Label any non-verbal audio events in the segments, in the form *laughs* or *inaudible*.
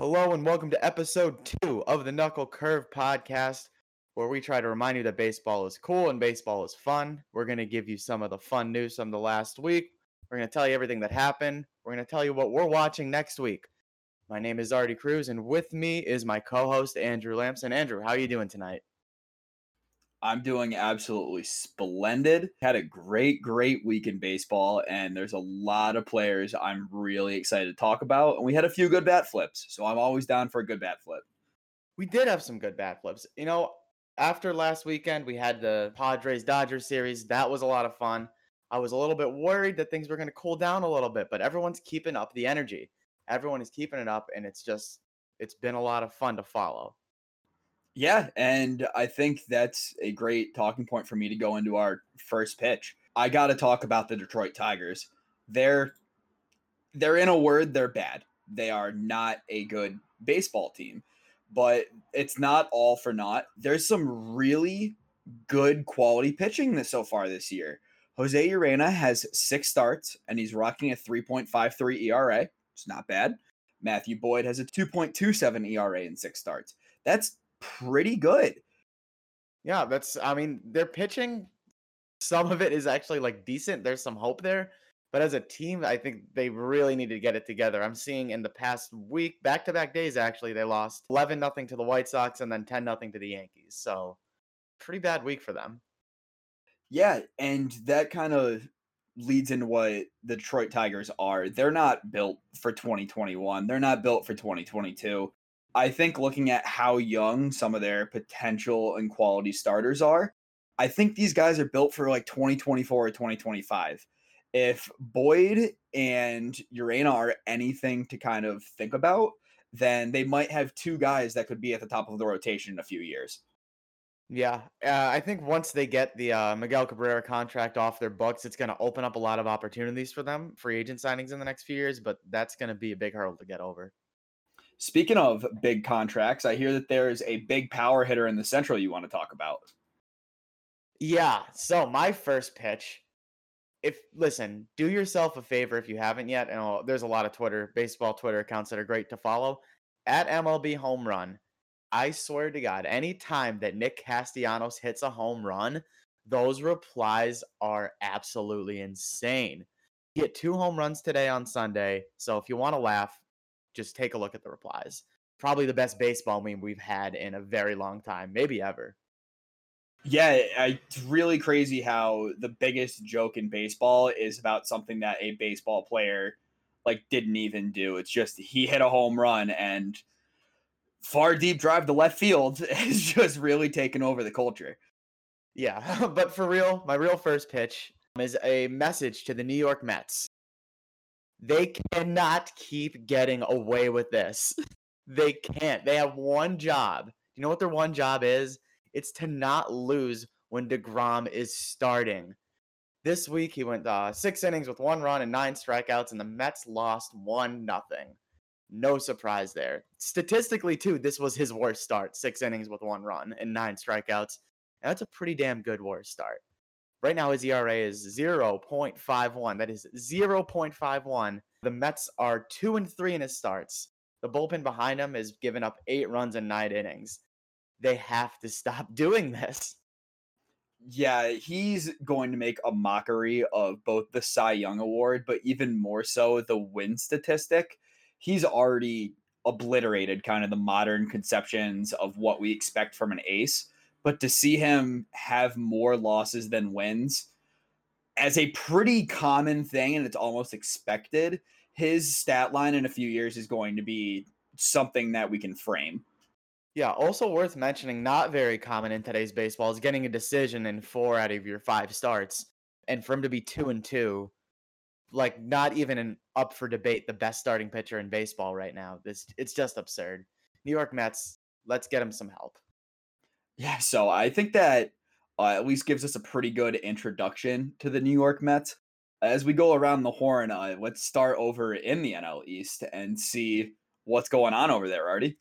Hello and welcome to episode two of the Knuckle Curve podcast, where we try to remind you that baseball is cool and baseball is fun. We're going to give you some of the fun news from the last week. We're going to tell you everything that happened. We're going to tell you what we're watching next week. My name is Artie Cruz, and with me is my co-host Andrew Lamson. Andrew, how are you doing tonight? I'm doing absolutely splendid. Had a great, great week in baseball, and there's a lot of players I'm really excited to talk about. And we had a few good bat flips, so I'm always down for a good bat flip. We did have some good bat flips. You know, after last weekend, we had the Padres Dodgers series. That was a lot of fun. I was a little bit worried that things were going to cool down a little bit, but everyone's keeping up the energy. Everyone is keeping it up, and it's just, it's been a lot of fun to follow. Yeah, and I think that's a great talking point for me to go into our first pitch. I got to talk about the Detroit Tigers. They're they're in a word, they're bad. They are not a good baseball team. But it's not all for naught. There's some really good quality pitching this so far this year. Jose Urena has six starts and he's rocking a 3.53 ERA. It's not bad. Matthew Boyd has a 2.27 ERA in six starts. That's pretty good. Yeah, that's I mean, their pitching some of it is actually like decent. There's some hope there. But as a team, I think they really need to get it together. I'm seeing in the past week, back to back days actually, they lost 11 nothing to the White Sox and then 10 nothing to the Yankees. So, pretty bad week for them. Yeah, and that kind of leads into what the Detroit Tigers are. They're not built for 2021. They're not built for 2022. I think looking at how young some of their potential and quality starters are, I think these guys are built for like 2024 or 2025. If Boyd and Urena are anything to kind of think about, then they might have two guys that could be at the top of the rotation in a few years. Yeah, uh, I think once they get the uh, Miguel Cabrera contract off their books, it's going to open up a lot of opportunities for them, free agent signings in the next few years. But that's going to be a big hurdle to get over. Speaking of big contracts, I hear that there's a big power hitter in the Central you want to talk about. Yeah. So my first pitch, if listen, do yourself a favor if you haven't yet, and there's a lot of Twitter, baseball Twitter accounts that are great to follow. At MLB Home Run, I swear to God, anytime that Nick Castellanos hits a home run, those replies are absolutely insane. He hit two home runs today on Sunday. So if you want to laugh, just take a look at the replies. Probably the best baseball meme we've had in a very long time, maybe ever. Yeah, it's really crazy how the biggest joke in baseball is about something that a baseball player like didn't even do. It's just he hit a home run and far deep drive to left field *laughs* has just really taken over the culture. Yeah, *laughs* but for real, my real first pitch is a message to the New York Mets. They cannot keep getting away with this. They can't. They have one job. Do You know what their one job is? It's to not lose when DeGrom is starting. This week he went uh, six innings with one run and nine strikeouts, and the Mets lost one nothing. No surprise there. Statistically, too, this was his worst start. Six innings with one run and nine strikeouts. And that's a pretty damn good worst start. Right now, his ERA is 0.51. That is 0.51. The Mets are two and three in his starts. The bullpen behind him has given up eight runs in nine innings. They have to stop *laughs* doing this. Yeah, he's going to make a mockery of both the Cy Young Award, but even more so the win statistic. He's already obliterated kind of the modern conceptions of what we expect from an ace but to see him have more losses than wins as a pretty common thing and it's almost expected his stat line in a few years is going to be something that we can frame. Yeah also worth mentioning not very common in today's baseball is getting a decision in four out of your five starts and for him to be two and two like not even an up for debate the best starting pitcher in baseball right now. This it's just absurd. New york mets let's get him some help yeah, so I think that uh, at least gives us a pretty good introduction to the New York Mets. As we go around the horn, uh, let's start over in the NL East and see what's going on over there, Artie.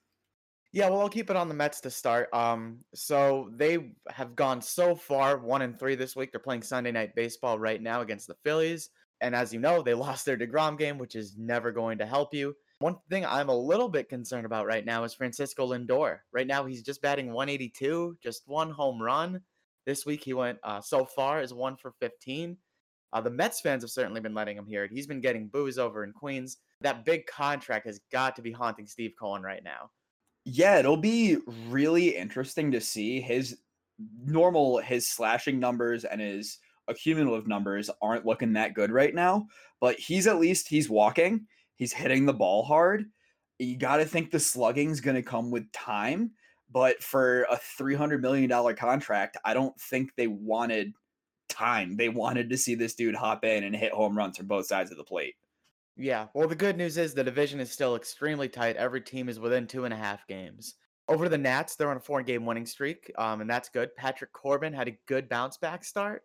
Yeah, well, I'll keep it on the Mets to start. Um, so they have gone so far, one and three this week. They're playing Sunday night baseball right now against the Phillies, and as you know, they *laughs* lost their Degrom game, which is never going to help you. One thing I'm a little bit concerned about right now is Francisco Lindor. Right now, he's just batting 182, just one home run. This week, he went uh, so far as one for 15. Uh, the Mets fans have certainly been letting him hear it. He's been getting boos over in Queens. That big contract has got to be haunting Steve Cohen right now. Yeah, it'll be really interesting to see his normal his slashing numbers and his accumulative numbers aren't looking that good right now, but he's at least he's walking, he's hitting the ball hard. You got to think the slugging's going to come with time, but for a 300 million dollar contract, I don't think they wanted time. They wanted to see this dude hop in and hit home runs from both sides of the plate. Yeah, well, the good news is the division is still extremely tight. Every team is within two and a half games. Over the Nats, they're on a four game winning streak, um, and that's good. Patrick Corbin had a good bounce back start.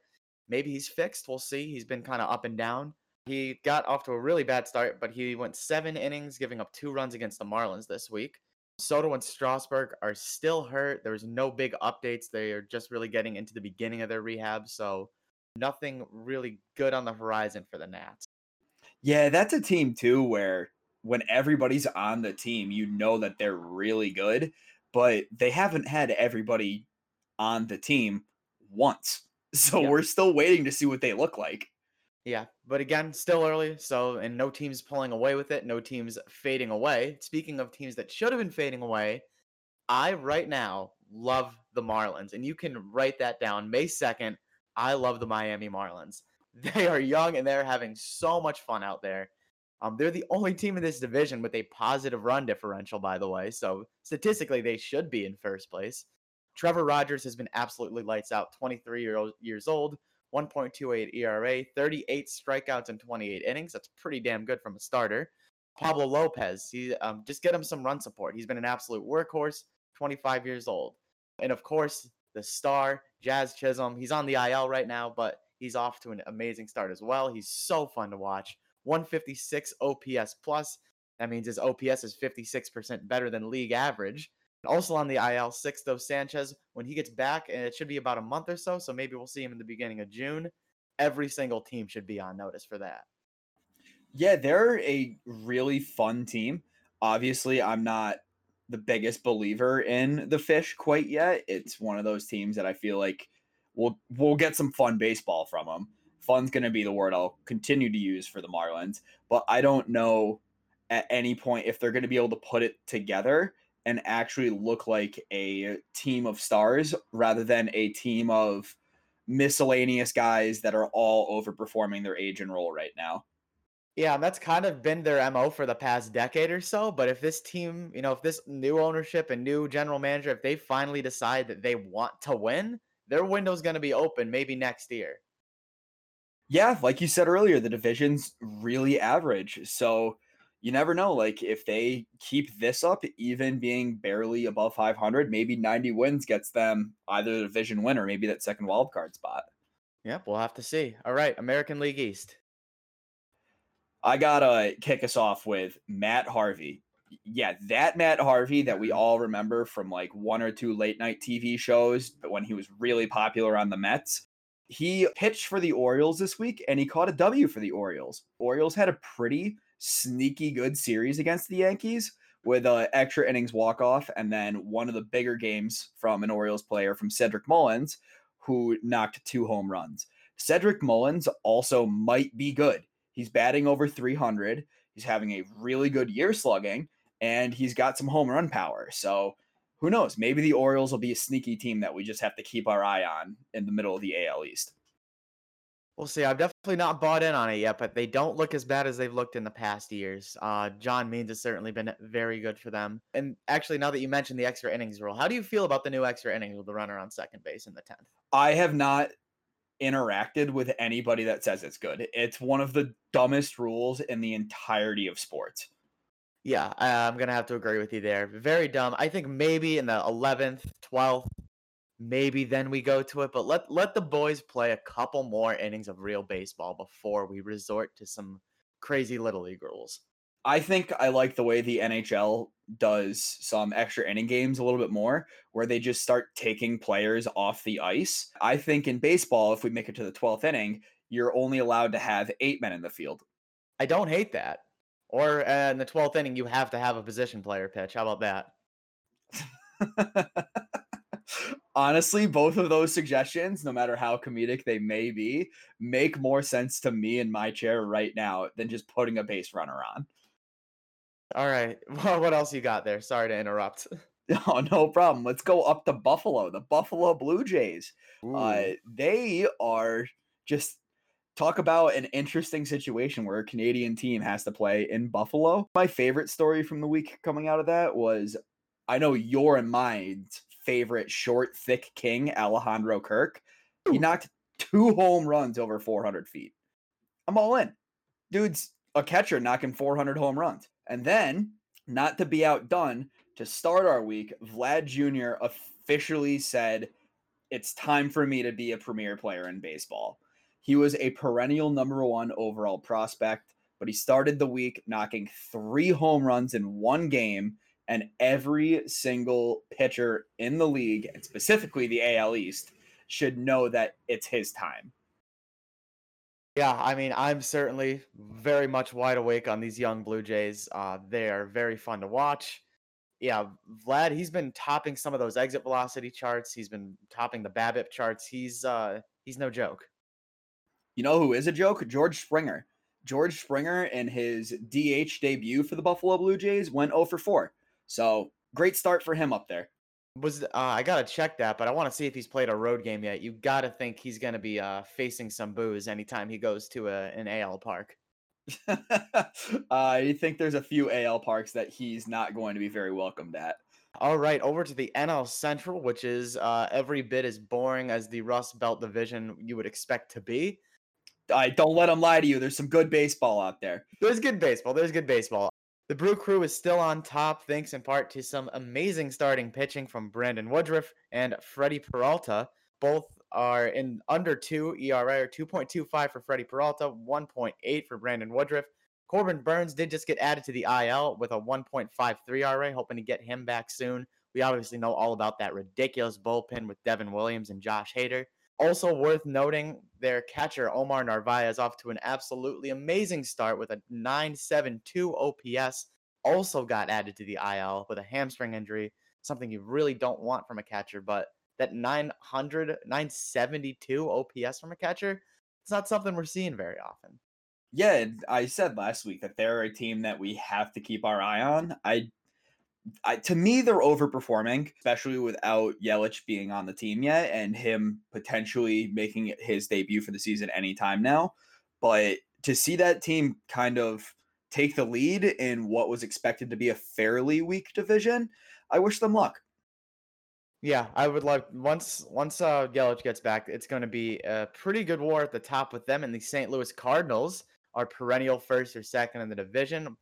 Maybe he's fixed. We'll see. He's been kind of up and down. He got off to a really bad start, but he went seven innings, giving up two runs against the Marlins this week. Soto and Strasburg are still hurt. There's no big updates. They are just really getting into the beginning of their rehab, so nothing really good on the horizon for the Nats. Yeah, that's a team too where when everybody's on the team, you know that they're really good, but they haven't had everybody on the team once. *laughs* So yeah. we're still waiting to see what they look like. Yeah, but again, still early. So, and no teams pulling away with it, no teams fading away. Speaking of teams that should have been fading away, I right now love the Marlins, and you can write that down. May 2nd, I love the Miami Marlins. *laughs* They are young and they're having so much fun out there. Um, they're the only team in this division with a positive run differential, by the way. So statistically, they should be in first place. Trevor Rogers has been absolutely lights out. 23 year old, years old, 1.28 ERA, 38 strikeouts in 28 innings. That's pretty damn good from a starter. Pablo Lopez, he um, just get him some run support. He's been an absolute workhorse, 25 years old. And of course, the star, Jazz Chisholm, he's on the IL right now, but he's off to an amazing start as well. He's so fun to watch. 156 OPS plus. That means his OPS is 56% better than league average. Also on the IL, sixth, Sixto Sanchez, when he gets back, and it should be about a month or so, so maybe we'll see him in the beginning of June. Every single team should be on notice for that. Yeah, they're a really fun team. Obviously, I'm not the biggest believer in the fish quite yet. It's one of those teams that I feel like we'll we'll get some fun baseball from them. Fun's going to be the word I'll continue to use for the Marlins, but I don't know at any point if they're going to be able to put it together and actually look like a team of stars rather than a team of miscellaneous guys that are all overperforming their age and role right now. Yeah, and that's kind of been their MO for the past decade or so. But if this team, you know, if this new ownership and new general manager, if they finally decide that they want to win, their window's going to be open maybe next year. Yeah, like you said earlier, the division's really average. So you never know. Like if they keep this up, even being barely above 500, maybe 90 wins gets them either the division win or maybe that second wild card spot. Yep, we'll have to see. All right, American League East. I gotta kick us off with Matt Harvey. Yeah, that Matt Harvey that we all remember from like one or two late night TV shows, but when he was really popular on the Mets. He pitched for the Orioles this week and he caught a W for the Orioles. Orioles had a pretty sneaky good series against the Yankees with a extra innings walk off and then one of the bigger games from an Orioles player from Cedric Mullins who knocked two home runs. Cedric Mullins also might be good. He's batting over 300. He's having a really good year slugging and he's got some home run power. So who knows? Maybe the Orioles will be a sneaky team that we just have to keep our eye on in the middle of the AL East. We'll see. I've definitely not bought in on it yet, but they don't look as bad as they've looked in the past years. Uh, John Means has certainly been very good for them. And actually, now that you mentioned the extra innings rule, how do you feel about the new extra innings with the runner on second base in the 10th? I have not interacted with anybody that says it's good. It's one of the dumbest rules in the entirety of sports. Yeah, I'm going to have to agree with you there. Very dumb. I think maybe in the 11th, 12th, maybe then we go to it. But let let the boys play a couple more innings of real baseball before we resort to some crazy little league rules. I think I like the way the NHL does some extra inning games a little bit more, where they just start taking players off the ice. I think in baseball, if we make it to the 12th inning, you're only allowed to have eight men in the field. I don't hate that. Or uh, in the 12th inning, you have to have a position player pitch. How about that? *laughs* Honestly, both of those suggestions, no matter how comedic they may be, make more sense to me in my chair right now than just putting a base runner on. All right. *laughs* Well, what else you got there? Sorry to interrupt. *laughs* Oh, no problem. Let's go up to Buffalo, the Buffalo Blue Jays. Uh, they are just talk about an interesting situation where a Canadian team has to play in Buffalo. My favorite story from the week coming out of that was I know your and mine's favorite short, thick king, Alejandro Kirk. He knocked two home runs over 400 feet. I'm all in. Dude's a catcher knocking 400 home runs. And then, not to be outdone, to start our week, Vlad Jr. officially said, It's time for me to be a premier player in baseball. He was a perennial number one overall prospect, but he started the week knocking three home runs in one game, and every single pitcher in the league, and specifically the AL East, should know that it's his time. Yeah, I mean, I'm certainly very much wide awake on these young Blue Jays. Uh, they are very fun to watch. Yeah, Vlad, he's been topping some of those exit velocity charts. He's been topping the BABIP charts. He's uh, he's no joke. You know who is a joke? George Springer. George Springer in his DH debut for the Buffalo Blue Jays went 0 for 4. So great start for him up there. Was uh, I gotta check that, but I want to see if he's played a road game yet. You gotta think he's gonna be uh, facing some boos anytime he goes to a, an AL park. *laughs* I think there's a few AL parks that he's not going to be very welcomed at. All right, over to the NL Central, which is uh, every bit as boring as the Rust Belt division you would expect to be. I don't let them lie to you. There's some good baseball out there. There's good baseball. There's good baseball. The Brew Crew is still on top, thanks in part to some amazing starting pitching from Brandon Woodruff and Freddie Peralta. Both are in under two ERA, or 2.25 for Freddie Peralta, 1.8 for Brandon Woodruff. Corbin Burnes did just get added to the IL with a 1.53 ERA, hoping to get him back soon. We obviously know all about that ridiculous bullpen with Devin Williams and Josh Hader. Also worth noting, their catcher Omar Narvaez off to an absolutely amazing start with a 972 OPS. Also got added to the IL with a hamstring injury, something you really don't want from a catcher, but that 900 972 OPS from a catcher, it's not something we're seeing very often. Yeah, I said last week that they're a team that we have to keep our eye on. I I, to me, they're overperforming, especially without Yelich being on the team yet and him potentially making his debut for the season anytime now. But to see that team kind of take the lead in what was expected to be a fairly weak division, I wish them luck. Yeah, I would like once once uh, Yelich gets back, it's going to be a pretty good war at the top with them and the St. Louis Cardinals are perennial first or second in the division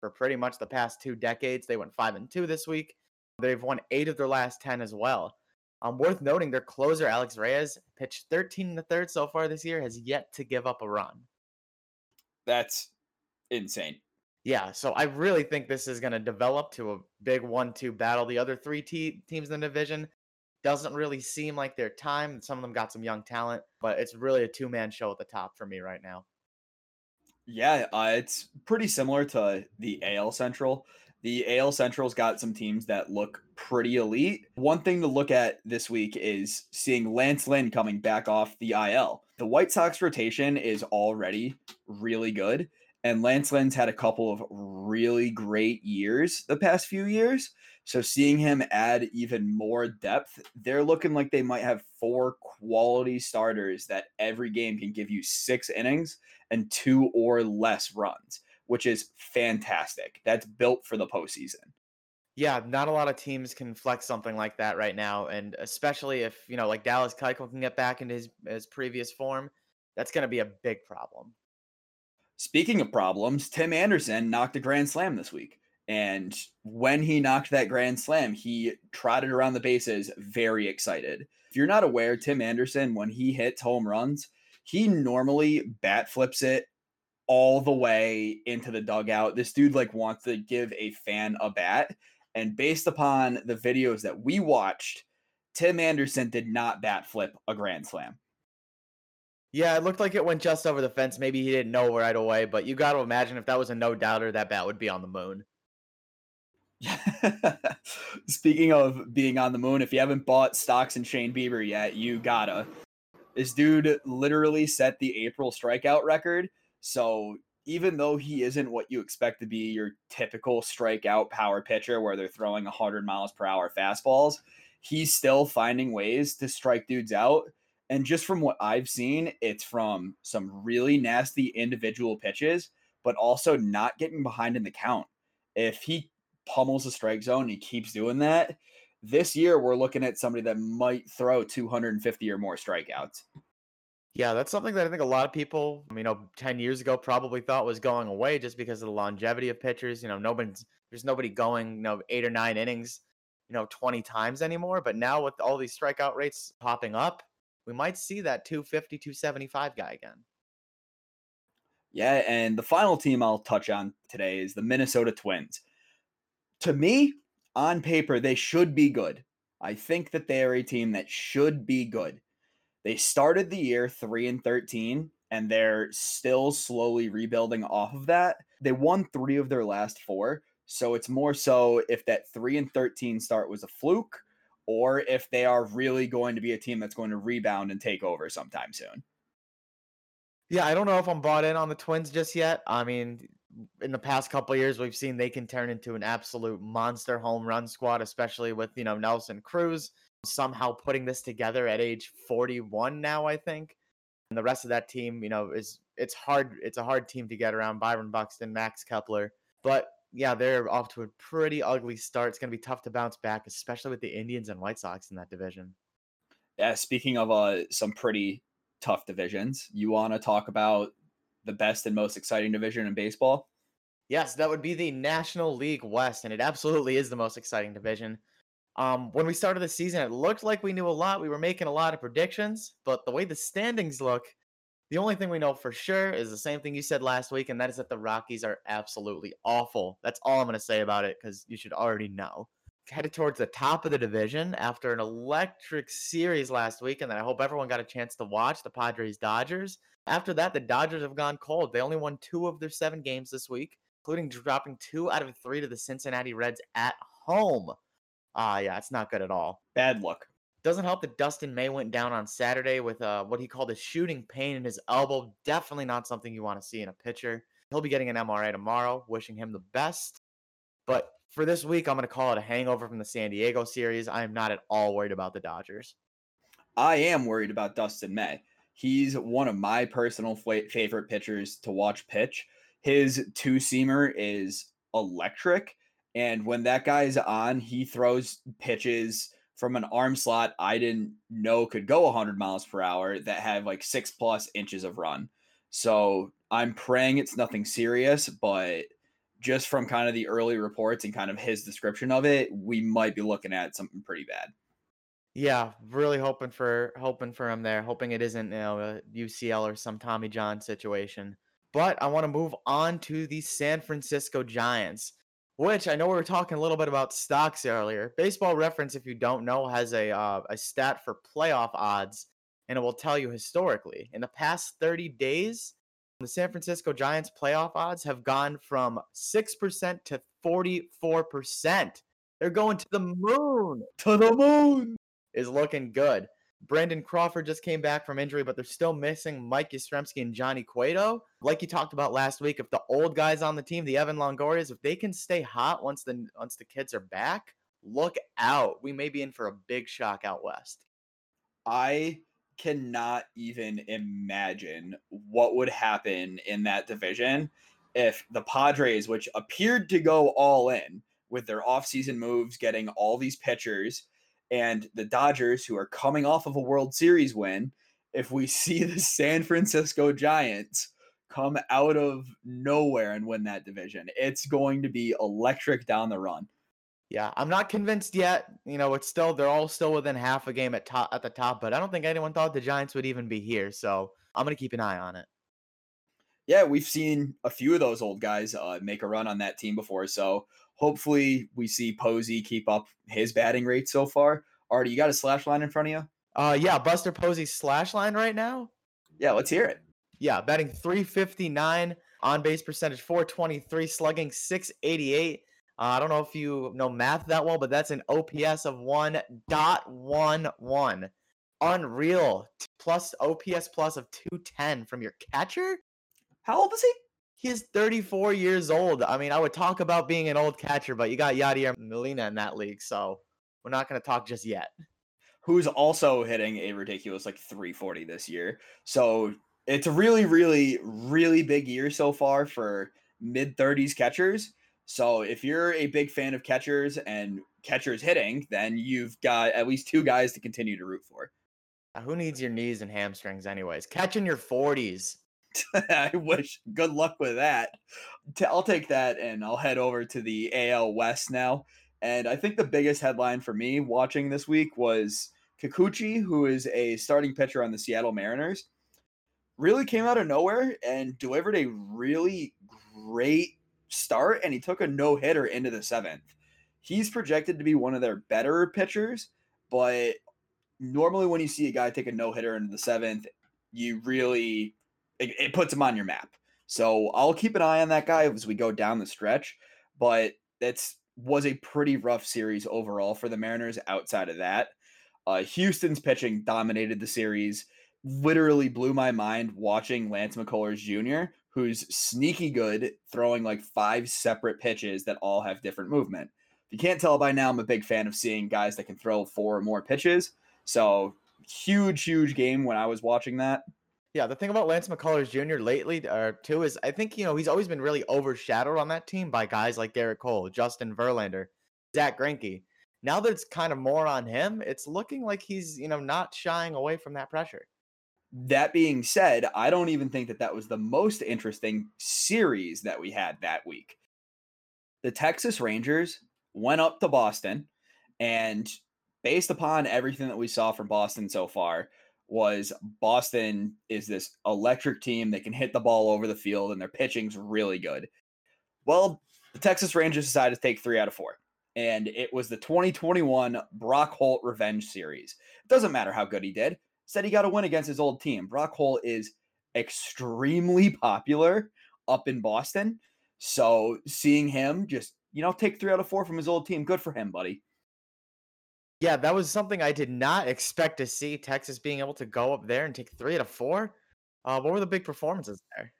for pretty much the past two decades. They went five and two this week. They've won eight of their last ten as well. Um, worth noting, their closer Alex Reyes pitched 13 and a third so far this year, has yet to give up a run. That's insane. Yeah, so I really think this is going to develop to a big one-two battle. The other three te- teams in the division doesn't really seem like their time. Some of them got some young talent, but it's really a two-man show at the top for me right now. Yeah, uh, it's pretty similar to the AL Central. The AL Central's got some teams that look pretty elite. One thing to look at this week is seeing Lance Lynn coming back off the IL. The White Sox rotation is already really good, and Lance Lynn's had a couple of really great years the past few years. So seeing him add even more depth, they're looking like they might have four quality starters that every game can give you six innings and two or less runs, which is fantastic. That's built for the postseason. Yeah, not a lot of teams can flex something like that right now, and especially if you know, like Dallas Keuchel can get back into his his previous form, that's going to be a big problem. Speaking of problems, Tim Anderson knocked a grand slam this week. And when he knocked that grand slam, he trotted around the bases very excited. If you're not aware, Tim Anderson, when he hits home runs, he normally bat flips it all the way into the dugout. This dude like wants to give a fan a bat. And based upon the videos that we watched, Tim Anderson did not bat flip a grand slam. Yeah, it looked like it went just over the fence. Maybe he didn't know right away, but you got to imagine if that was a no doubter, that bat would be on the moon. *laughs* Speaking of being on the moon, if you haven't bought stocks in Shane Bieber yet, you gotta. This dude literally set the April strikeout record. So even though he isn't what you expect to be your typical strikeout power pitcher where they're throwing 100 miles per hour fastballs, he's still finding ways to strike dudes out. And just from what I've seen, it's from some really nasty individual pitches, but also not getting behind in the count. If he pummels the strike zone, and he keeps doing that. This year, we're looking at somebody that might throw 250 or more strikeouts. Yeah, that's something that I think a lot of people, you know, 10 years ago probably thought was going away just because of the longevity of pitchers. You know, nobody's there's nobody going, you know, eight or nine innings, you know, 20 times anymore. But now with all these strikeout rates popping up, we might see that 250, 275 guy again. Yeah, and the final team I'll touch on today is the Minnesota Twins. To me, on paper, they should be good. I think that they are a team that should be good. They started the year 3 and 13 and they're still slowly rebuilding off of that. They won 3 of their last 4, so it's more so if that 3 and 13 start was a fluke or if they are really going to be a team that's going to rebound and take over sometime soon. Yeah, I don't know if I'm bought in on the Twins just yet. I mean, in the past couple years, we've seen they can turn into an absolute monster home run squad, especially with you know Nelson Cruz somehow putting this together at age 41 now, I think. And the rest of that team, you know, is it's hard. It's a hard team to get around. Byron Buxton, Max Kepler, but yeah, they're off to a pretty ugly start. It's going to be tough to bounce back, especially with the Indians and White Sox in that division. Yeah, speaking of uh, some pretty tough divisions, you want to talk about the best and most exciting division in baseball? Yes, that would be the National League West, and it absolutely is the most exciting division. Um, when we started the season, it looked like we knew a lot. We were making a lot of predictions, but the way the standings look, the only thing we know for sure is the same thing you said last week, and that is that the Rockies are absolutely awful. That's all I'm going to say about it because you should already know. Headed towards the top of the division after an electric series last week, and that I hope everyone got a chance to watch the Padres Dodgers. After that, the Dodgers have gone cold. They only won two of their seven games this week, including dropping two out of three to the Cincinnati Reds at home. Ah, uh, yeah, it's not good at all. Bad luck. Doesn't help that Dustin May went down on Saturday with uh, what he called a shooting pain in his elbow. Definitely not something you want to see in a pitcher. He'll be getting an MRI tomorrow. Wishing him the best. But for this week, I'm going to call it a hangover from the San Diego series. I am not at all worried about the Dodgers. I am worried about Dustin May. He's one of my personal favorite pitchers to watch pitch. His two seamer is electric and when that guy's on, he throws pitches from an arm slot I didn't know could go 100 miles per hour that have like six plus inches of run. So I'm praying it's nothing serious, but just from kind of the early reports and kind of his description of it, we might be looking at something pretty bad. Yeah, really hoping for hoping for him there. Hoping it isn't you know a UCL or some Tommy John situation. But I want to move on to the San Francisco Giants which I know we were talking a little bit about stocks earlier. Baseball Reference, if you don't know, has a uh, a stat for playoff odds, and it will tell you historically in the past 30 days, the San Francisco Giants playoff odds have gone from six percent to 44 percent. They're going to the moon. To the moon is looking good. Brandon Crawford just came back from injury, but they're still missing Mike Yastrzemski and Johnny Cueto. Like you talked about last week, if the old guys on the team, the Evan Longorias, if they can stay hot once the once the kids are back, look out. We may be in for a big shock out west. I cannot even imagine what would happen in that division if the Padres, which appeared to go all in with their offseason moves, getting all these pitchers and the Dodgers, who are coming off of a World Series win, if we *laughs* see the San Francisco Giants come out of nowhere and win that division, it's going to be electric down the run. Yeah, I'm not convinced yet. You know, it's still they're all still within half a game at top at the top, but I don't think anyone thought the Giants would even be here. So I'm gonna keep an eye on it. Yeah, we've seen a few of those old guys uh, make a run on that team before, so Hopefully, we see Posey keep up his batting rate so far. Artie, you got a slash line in front of you? Uh, yeah, Buster Posey's slash line right now. Yeah, let's hear it. Yeah, batting 359, on base percentage 423, slugging 688. Uh, I don't know if you know math that well, but that's an OPS of 1.11. Unreal. Plus OPS plus of 210 from your catcher? How old is he? He is 34 years old. I mean, I would talk about being an old catcher, but you got Yadier Molina in that league, so we're not going to talk just yet. Who's also hitting a ridiculous like 340 this year. So it's a really, really, really big year so far for mid 30s catchers. So if you're a big fan of catchers and catchers hitting, then you've got at least two guys to continue to root for. Who needs your knees and hamstrings, anyways? Catching your 40s. *laughs* I wish. Good luck with that. I'll take that and I'll head over to the AL West now. And I think the biggest headline for me watching this week was Kikuchi, who is a starting pitcher on the Seattle Mariners really came out of nowhere and delivered a really great start. And he took a no hitter into the seventh. He's projected to be one of their better pitchers, but normally when you see a guy take a no hitter into the seventh, you really it, it puts him on your map. So I'll keep an eye on that guy as we go down the stretch. But that's was a pretty rough series overall for the Mariners. Outside of that, uh, Houston's pitching dominated the series literally blew my mind watching Lance McCullers Jr., who's sneaky good, throwing like five separate pitches that all have different movement. If you can't tell by now, I'm a big fan of seeing guys that can throw four or more pitches. So huge, huge game when I was watching that. Yeah, the thing about Lance McCullers Jr. lately, uh, too, is I think you know he's always been really overshadowed on that team by guys like Gerrit Cole, Justin Verlander, Zack Greinke. Now that it's kind of more on him, it's looking like he's you know not shying away from that pressure. That being said, I don't even think that that was the most interesting series that we had that week. The Texas Rangers went up to Boston, and based upon everything that we saw from Boston so far, was Boston is this electric team that can hit the ball over the field and their pitching's really good. Well, the Texas Rangers decided to take three out of four. And it was the 2021 Brock Holt Revenge Series. It doesn't matter how good he did said he got a win against his old team. Brock Holt is extremely popular up in Boston. So seeing him just, you know, take three out of four from his old team, good for him, buddy. Yeah, that was something I did not expect to see Texas being able to go up there and take three out of four. Uh, what were the big performances there?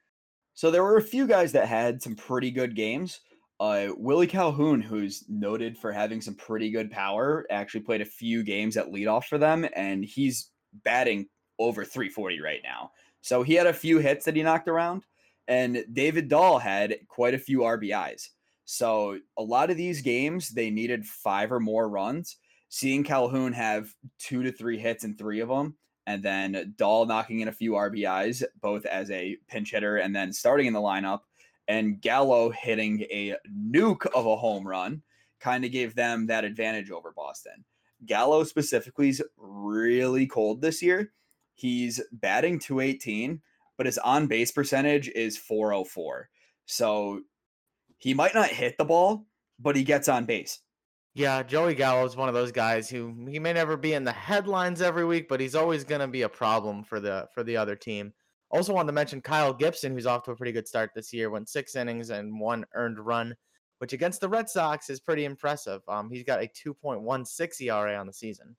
So there were a few guys that had some pretty good games. Uh, Willie Calhoun, who's noted for having some pretty good power, actually played a few games at leadoff for them, and he's batting over 340 right now. So he had a few hits that he knocked around, and David Dahl had quite a few RBIs. So a lot of these games, they needed five or more runs. Seeing Calhoun have two to three hits in three of them, and then Dahl knocking in a few RBIs, both as a pinch hitter and then starting in the lineup, and Gallo hitting a nuke of a home run, kind of gave them that advantage over Boston. Gallo specifically is really cold this year. He's batting 218, but his on base percentage is 404. So he might not hit the ball, but he gets on base. Yeah, Joey Gallo is one of those guys who he may never be in the headlines every week, but he's always going to be a problem for the for the other team. Also wanted to mention Kyle Gibson, who's off to a pretty good start this year, went six innings and one earned run which against the Red Sox is pretty impressive. Um, he's got a 2.16 ERA on the season.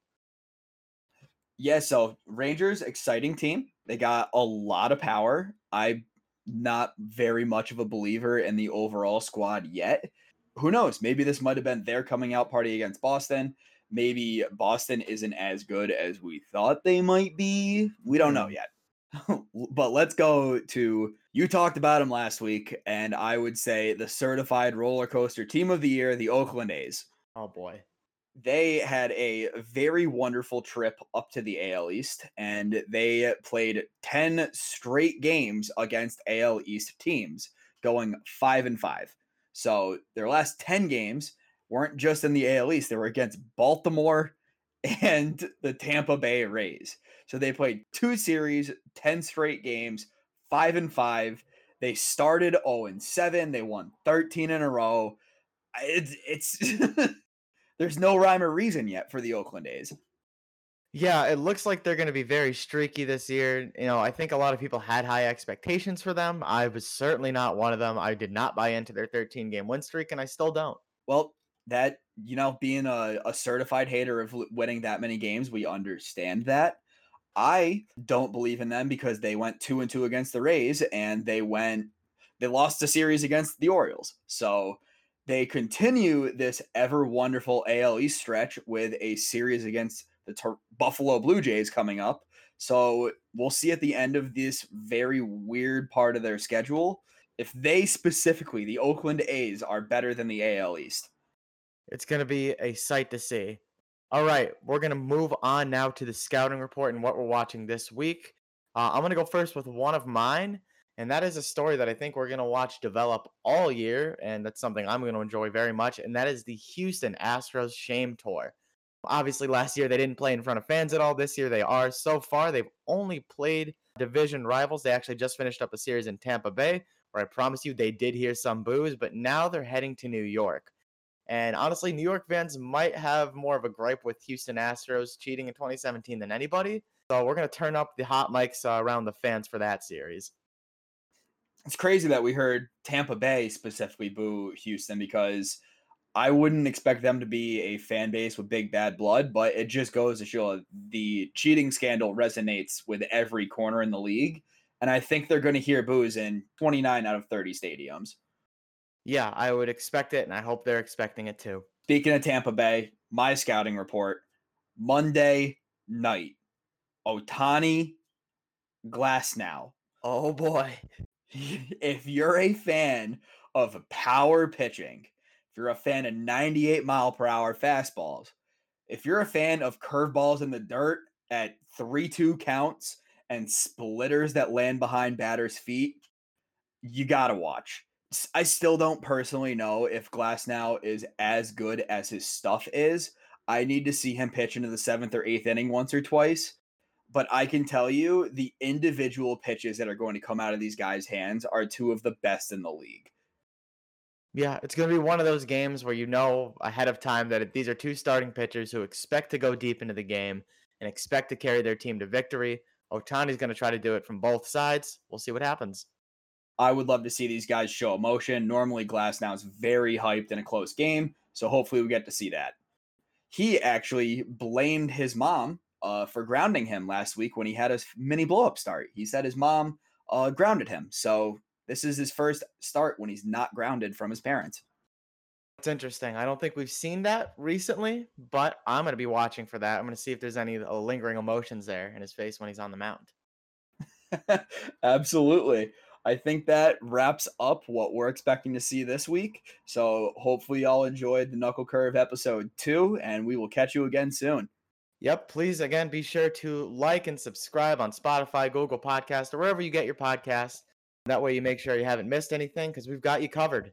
Yeah, so Rangers, exciting team. They got a lot of power. I'm not very much of a believer in the overall squad yet. Who knows? Maybe this might have been their coming out party against Boston. Maybe Boston isn't as good as we thought they might be. We don't know hmm. yet. *laughs* but let's go to you talked about them last week, and I would say the certified roller coaster team of the year, the Oakland A's. Oh boy. They had a very wonderful trip up to the AL East, and they played 10 straight games against AL East teams, going five and five. So their last 10 games weren't just in the AL East, they were against Baltimore *laughs* and the Tampa Bay Rays. So they played two series, 10 straight games, five and five. They started 0 and 7. They won 13 in a row. It's it's *laughs* there's no rhyme or reason yet for the Oakland A's. Yeah, it looks like they're going to be very streaky this year. You know, I think a lot of people had high expectations for them. I was certainly not one of them. I did not buy into their 13 game win streak, and I still don't. Well, that, you know, being a, a certified hater of winning that many games, we understand that. I don't believe in them because they went two and two against the Rays and they went, they lost a series against the Orioles. So they continue this ever wonderful AL East stretch with a series against the Buffalo Blue Jays coming up. So we'll see at the end of this very weird part of their schedule if they specifically, the Oakland A's, are better than the AL East. It's going to be a sight to see. All right, we're going to move on now to the scouting report and what we're watching this week. Uh, I'm going to go first with one of mine, and that is a story that I think we're going to watch develop all year, and that's something I'm going to enjoy very much, and that is the Houston Astros Shame Tour. Obviously, last year they didn't play in front of fans at all. This year they are. So far, they've only played division rivals. They actually just finished up a series in Tampa Bay, where I promise you they did hear some boos, but now they're heading to New York. And honestly, New York fans might have more of a gripe with Houston Astros cheating in 2017 than anybody. So we're going to turn up the hot mics uh, around the fans for that series. It's crazy that we heard Tampa Bay specifically boo Houston because I wouldn't expect them to be a fan base with big bad blood, but it just goes to show the cheating scandal resonates with every corner in the league. And I think they're going to hear boos in 29 out of 30 stadiums. Yeah, I would expect it, and I hope they're expecting it too. Speaking of Tampa Bay, my scouting report Monday night, Ohtani Glass now. Oh boy. *laughs* if you're a fan of power pitching, you're a fan of 98 mile per hour fastballs, if you're a fan of curveballs in the dirt at 3 2 counts and splitters that land behind batters' feet, you got to watch. I still don't personally know if Glasnow is as good as his stuff is. I need to see him pitch into the seventh or eighth inning once or twice. But I can tell you the individual pitches that are going to come out of these guys' hands are two of the best in the league. Yeah, it's going to be one of those games where you know ahead of time that these are two starting pitchers who expect to go deep into the game and expect to carry their team to victory. Ohtani's going to try to do it from both sides. We'll see what happens. I would love to see these guys show emotion. Normally, Glasnow is very hyped in a close game, so hopefully we get to see that. He actually blamed his mom uh, for grounding him last week when he had a mini blow up start. He said his mom uh, grounded him. So this is his first start when he's not grounded from his parents. It's interesting. I don't think we've seen that recently, but I'm going to be watching for that. I'm going to see if there's any uh, lingering emotions there in his face when he's on the mound. *laughs* Absolutely. I think that wraps up what we're expecting to see this week. So hopefully y'all enjoyed the Knuckle Curve episode two, and we will catch you again soon. Yep. Please again be sure to like and subscribe on Spotify, Google Podcast, or wherever you get your podcast. That way you make sure you haven't missed anything because we've got you covered.